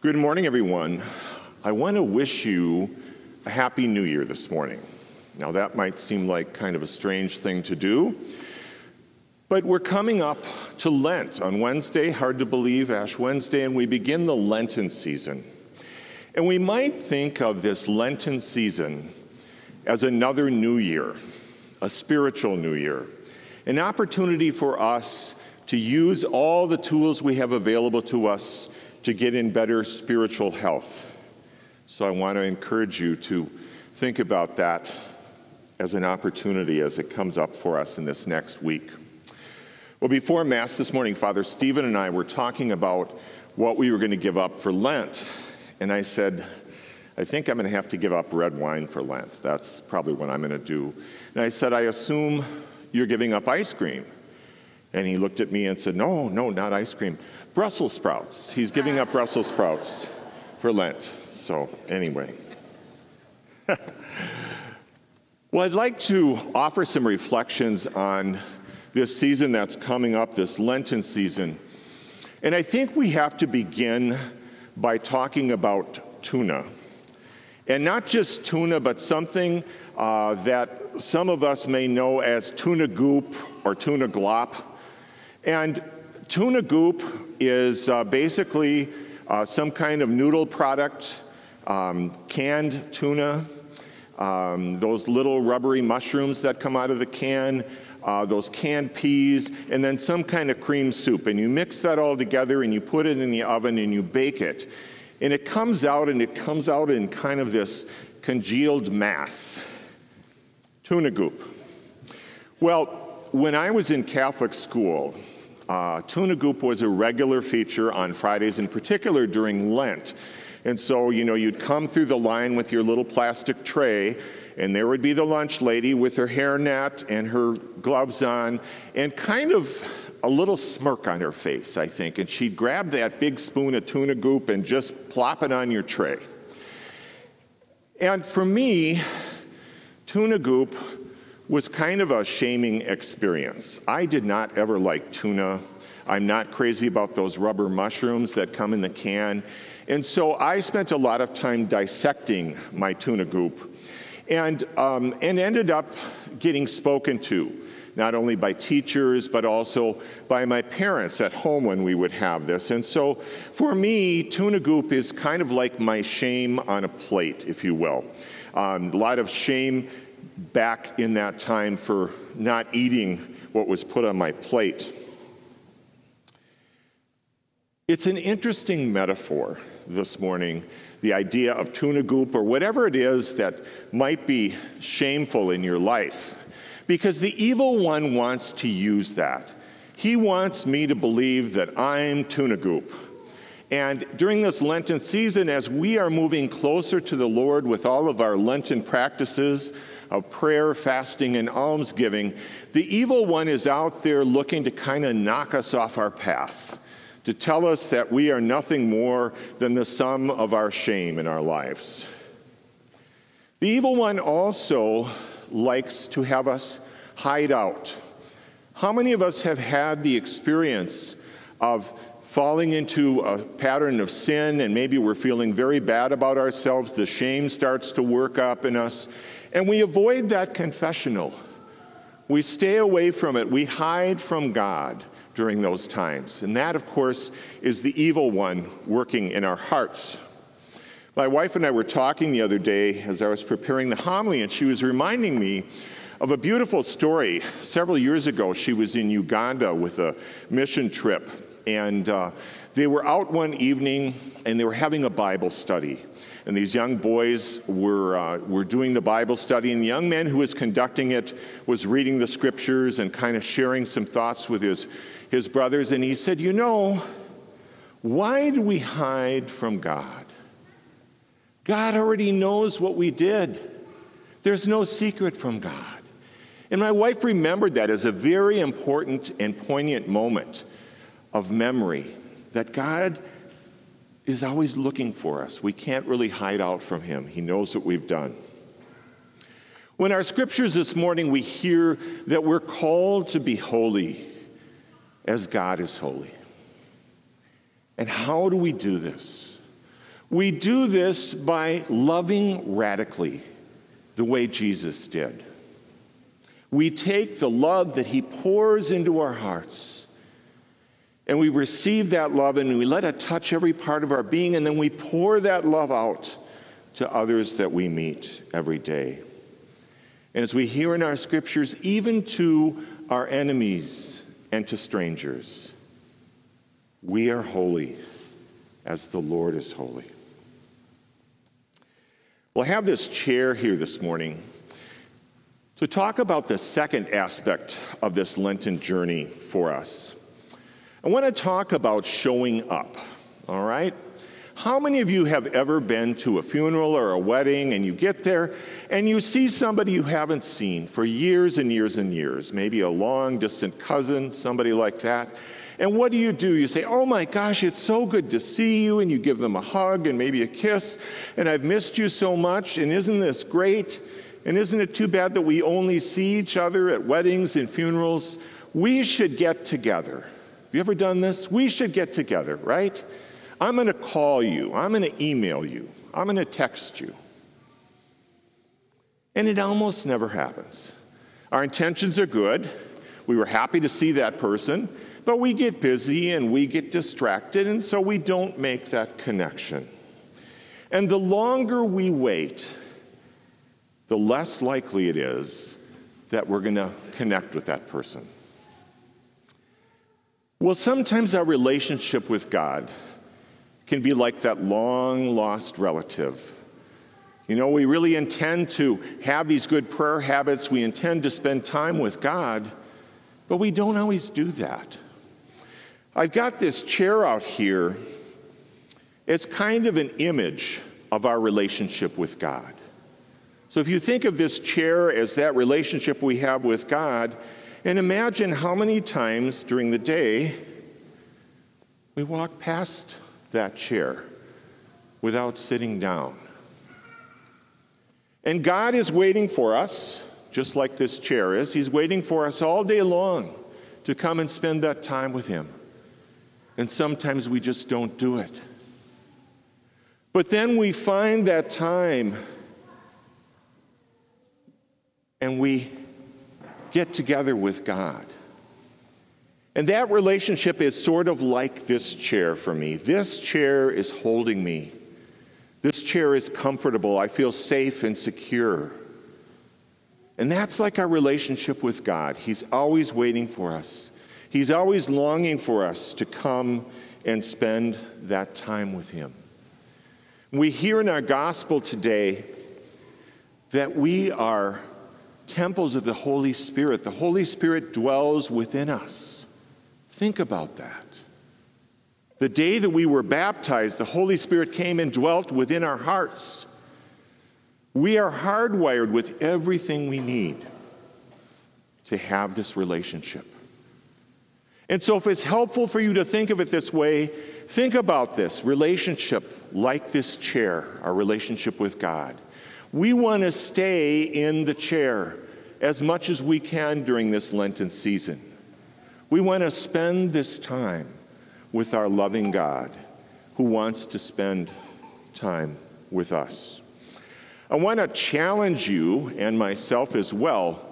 Good morning, everyone. I want to wish you a happy new year this morning. Now, that might seem like kind of a strange thing to do, but we're coming up to Lent on Wednesday, hard to believe, Ash Wednesday, and we begin the Lenten season. And we might think of this Lenten season as another new year, a spiritual new year, an opportunity for us to use all the tools we have available to us to get in better spiritual health. So I want to encourage you to think about that as an opportunity as it comes up for us in this next week. Well, before Mass this morning, Father Stephen and I were talking about what we were going to give up for Lent. And I said, I think I'm going to have to give up red wine for Lent. That's probably what I'm going to do. And I said, I assume you're giving up ice cream. And he looked at me and said, No, no, not ice cream. Brussels sprouts. He's giving up Brussels sprouts for Lent. So, anyway. well, I'd like to offer some reflections on this season that's coming up, this Lenten season. And I think we have to begin by talking about tuna. And not just tuna, but something uh, that some of us may know as tuna goop or tuna glop. And tuna goop is uh, basically uh, some kind of noodle product, um, canned tuna, um, those little rubbery mushrooms that come out of the can, uh, those canned peas, and then some kind of cream soup. And you mix that all together and you put it in the oven and you bake it. And it comes out and it comes out in kind of this congealed mass. Tuna goop. Well, when I was in Catholic school, uh, tuna goop was a regular feature on Fridays, in particular during Lent. And so, you know, you'd come through the line with your little plastic tray, and there would be the lunch lady with her hair hairnet and her gloves on, and kind of a little smirk on her face, I think. And she'd grab that big spoon of tuna goop and just plop it on your tray. And for me, tuna goop was kind of a shaming experience. I did not ever like tuna. I'm not crazy about those rubber mushrooms that come in the can. And so I spent a lot of time dissecting my tuna goop and, um, and ended up getting spoken to, not only by teachers, but also by my parents at home when we would have this. And so for me, tuna goop is kind of like my shame on a plate, if you will. Um, a lot of shame back in that time for not eating what was put on my plate. It's an interesting metaphor this morning, the idea of tuna goop or whatever it is that might be shameful in your life, because the evil one wants to use that. He wants me to believe that I'm tuna goop and during this Lenten season, as we are moving closer to the Lord with all of our Lenten practices of prayer, fasting, and almsgiving, the evil one is out there looking to kind of knock us off our path, to tell us that we are nothing more than the sum of our shame in our lives. The evil one also likes to have us hide out. How many of us have had the experience of falling into a pattern of sin, and maybe we're feeling very bad about ourselves. The shame starts to work up in us, and we avoid that confessional. We stay away from it. We hide from God during those times. And that, of course, is the evil one working in our hearts. My wife and I were talking the other day as I was preparing the homily, and she was reminding me of a beautiful story. Several years ago, she was in Uganda with a mission trip, and uh, they were out one evening and they were having a Bible study. And these young boys were, uh, were doing the Bible study, and the young man who was conducting it was reading the scriptures and kind of sharing some thoughts with his, his brothers. And he said, You know, why do we hide from God? God already knows what we did. There's no secret from God. And my wife remembered that as a very important and poignant moment of memory that God is always looking for us. We can't really hide out from Him, He knows what we've done. When our scriptures this morning, we hear that we're called to be holy as God is holy. And how do we do this? We do this by loving radically the way Jesus did. We take the love that He pours into our hearts and we receive that love and we let it touch every part of our being, and then we pour that love out to others that we meet every day. And as we hear in our scriptures, even to our enemies and to strangers, we are holy as the Lord is holy. We'll have this chair here this morning to talk about the second aspect of this Lenten journey for us. I want to talk about showing up, all right? How many of you have ever been to a funeral or a wedding and you get there and you see somebody you haven't seen for years and years and years, maybe a long distant cousin, somebody like that? And what do you do? You say, Oh my gosh, it's so good to see you. And you give them a hug and maybe a kiss. And I've missed you so much. And isn't this great? And isn't it too bad that we only see each other at weddings and funerals? We should get together. Have you ever done this? We should get together, right? I'm going to call you. I'm going to email you. I'm going to text you. And it almost never happens. Our intentions are good. We were happy to see that person, but we get busy and we get distracted, and so we don't make that connection. And the longer we wait, the less likely it is that we're going to connect with that person. Well, sometimes our relationship with God can be like that long lost relative. You know, we really intend to have these good prayer habits, we intend to spend time with God, but we don't always do that. I've got this chair out here. It's kind of an image of our relationship with God. So if you think of this chair as that relationship we have with God, and imagine how many times during the day we walk past that chair without sitting down. And God is waiting for us, just like this chair is. He's waiting for us all day long to come and spend that time with Him. And sometimes we just don't do it. But then we find that time and we get together with God. And that relationship is sort of like this chair for me. This chair is holding me. This chair is comfortable. I feel safe and secure. And that's like our relationship with God. He's always waiting for us, He's always longing for us to come and spend that time with Him. We hear in our gospel today that we are temples of the Holy Spirit. The Holy Spirit dwells within us. Think about that. The day that we were baptized, the Holy Spirit came and dwelt within our hearts. We are hardwired with everything we need to have this relationship. And so, if it's helpful for you to think of it this way, think about this relationship like this chair, our relationship with God. We want to stay in the chair as much as we can during this Lenten season. We want to spend this time with our loving God who wants to spend time with us. I want to challenge you and myself as well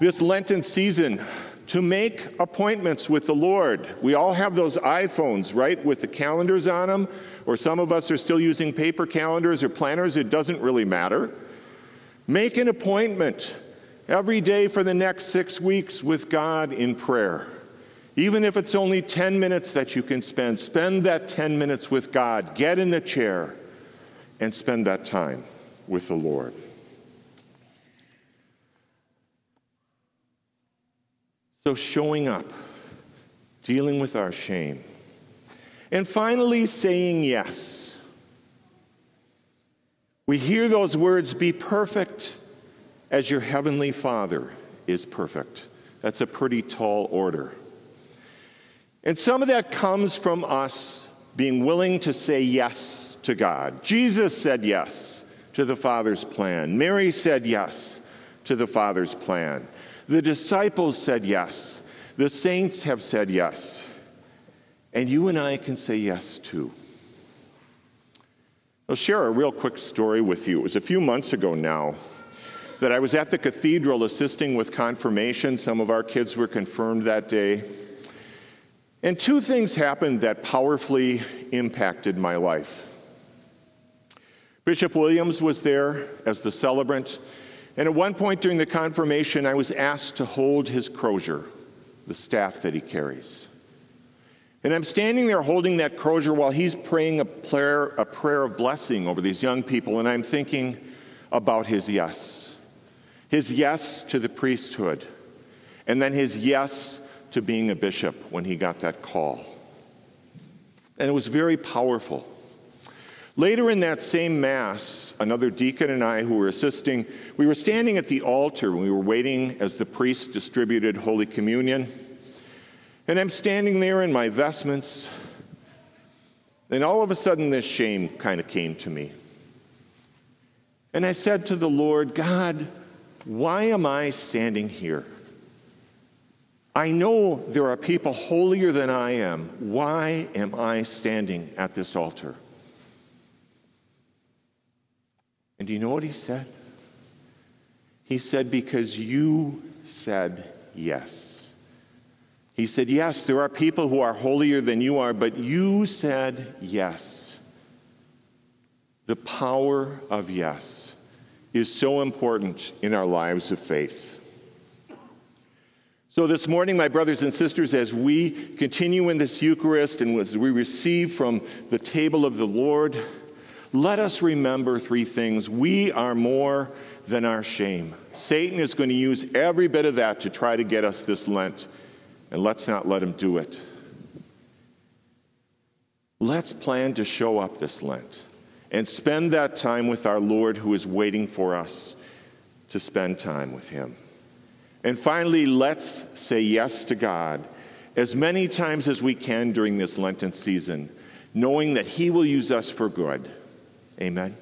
this Lenten season to make appointments with the Lord. We all have those iPhones, right, with the calendars on them, or some of us are still using paper calendars or planners. It doesn't really matter. Make an appointment every day for the next six weeks with God in prayer. Even if it's only 10 minutes that you can spend, spend that 10 minutes with God. Get in the chair and spend that time with the Lord. So, showing up, dealing with our shame, and finally saying yes. We hear those words be perfect as your heavenly Father is perfect. That's a pretty tall order. And some of that comes from us being willing to say yes to God. Jesus said yes to the Father's plan, Mary said yes to the Father's plan. The disciples said yes. The saints have said yes. And you and I can say yes too. I'll share a real quick story with you. It was a few months ago now that I was at the cathedral assisting with confirmation. Some of our kids were confirmed that day. And two things happened that powerfully impacted my life. Bishop Williams was there as the celebrant, and at one point during the confirmation, I was asked to hold his crozier, the staff that he carries. And I'm standing there holding that crozier while he's praying a prayer, a prayer of blessing over these young people, and I'm thinking about his yes. His yes to the priesthood, and then his yes to being a bishop when he got that call. And it was very powerful. Later in that same Mass, another deacon and I who were assisting, we were standing at the altar we were waiting as the priest distributed Holy Communion. And I'm standing there in my vestments, and all of a sudden, this shame kind of came to me. And I said to the Lord, God, why am I standing here? I know there are people holier than I am. Why am I standing at this altar? And do you know what he said? He said, Because you said yes. He said, Yes, there are people who are holier than you are, but you said yes. The power of yes is so important in our lives of faith. So, this morning, my brothers and sisters, as we continue in this Eucharist and as we receive from the table of the Lord, let us remember three things. We are more than our shame. Satan is going to use every bit of that to try to get us this Lent and let's not let him do it. Let's plan to show up this Lent and spend that time with our Lord who is waiting for us to spend time with him. And finally, let's say yes to God as many times as we can during this Lenten season, knowing that he will use us for good. Amen.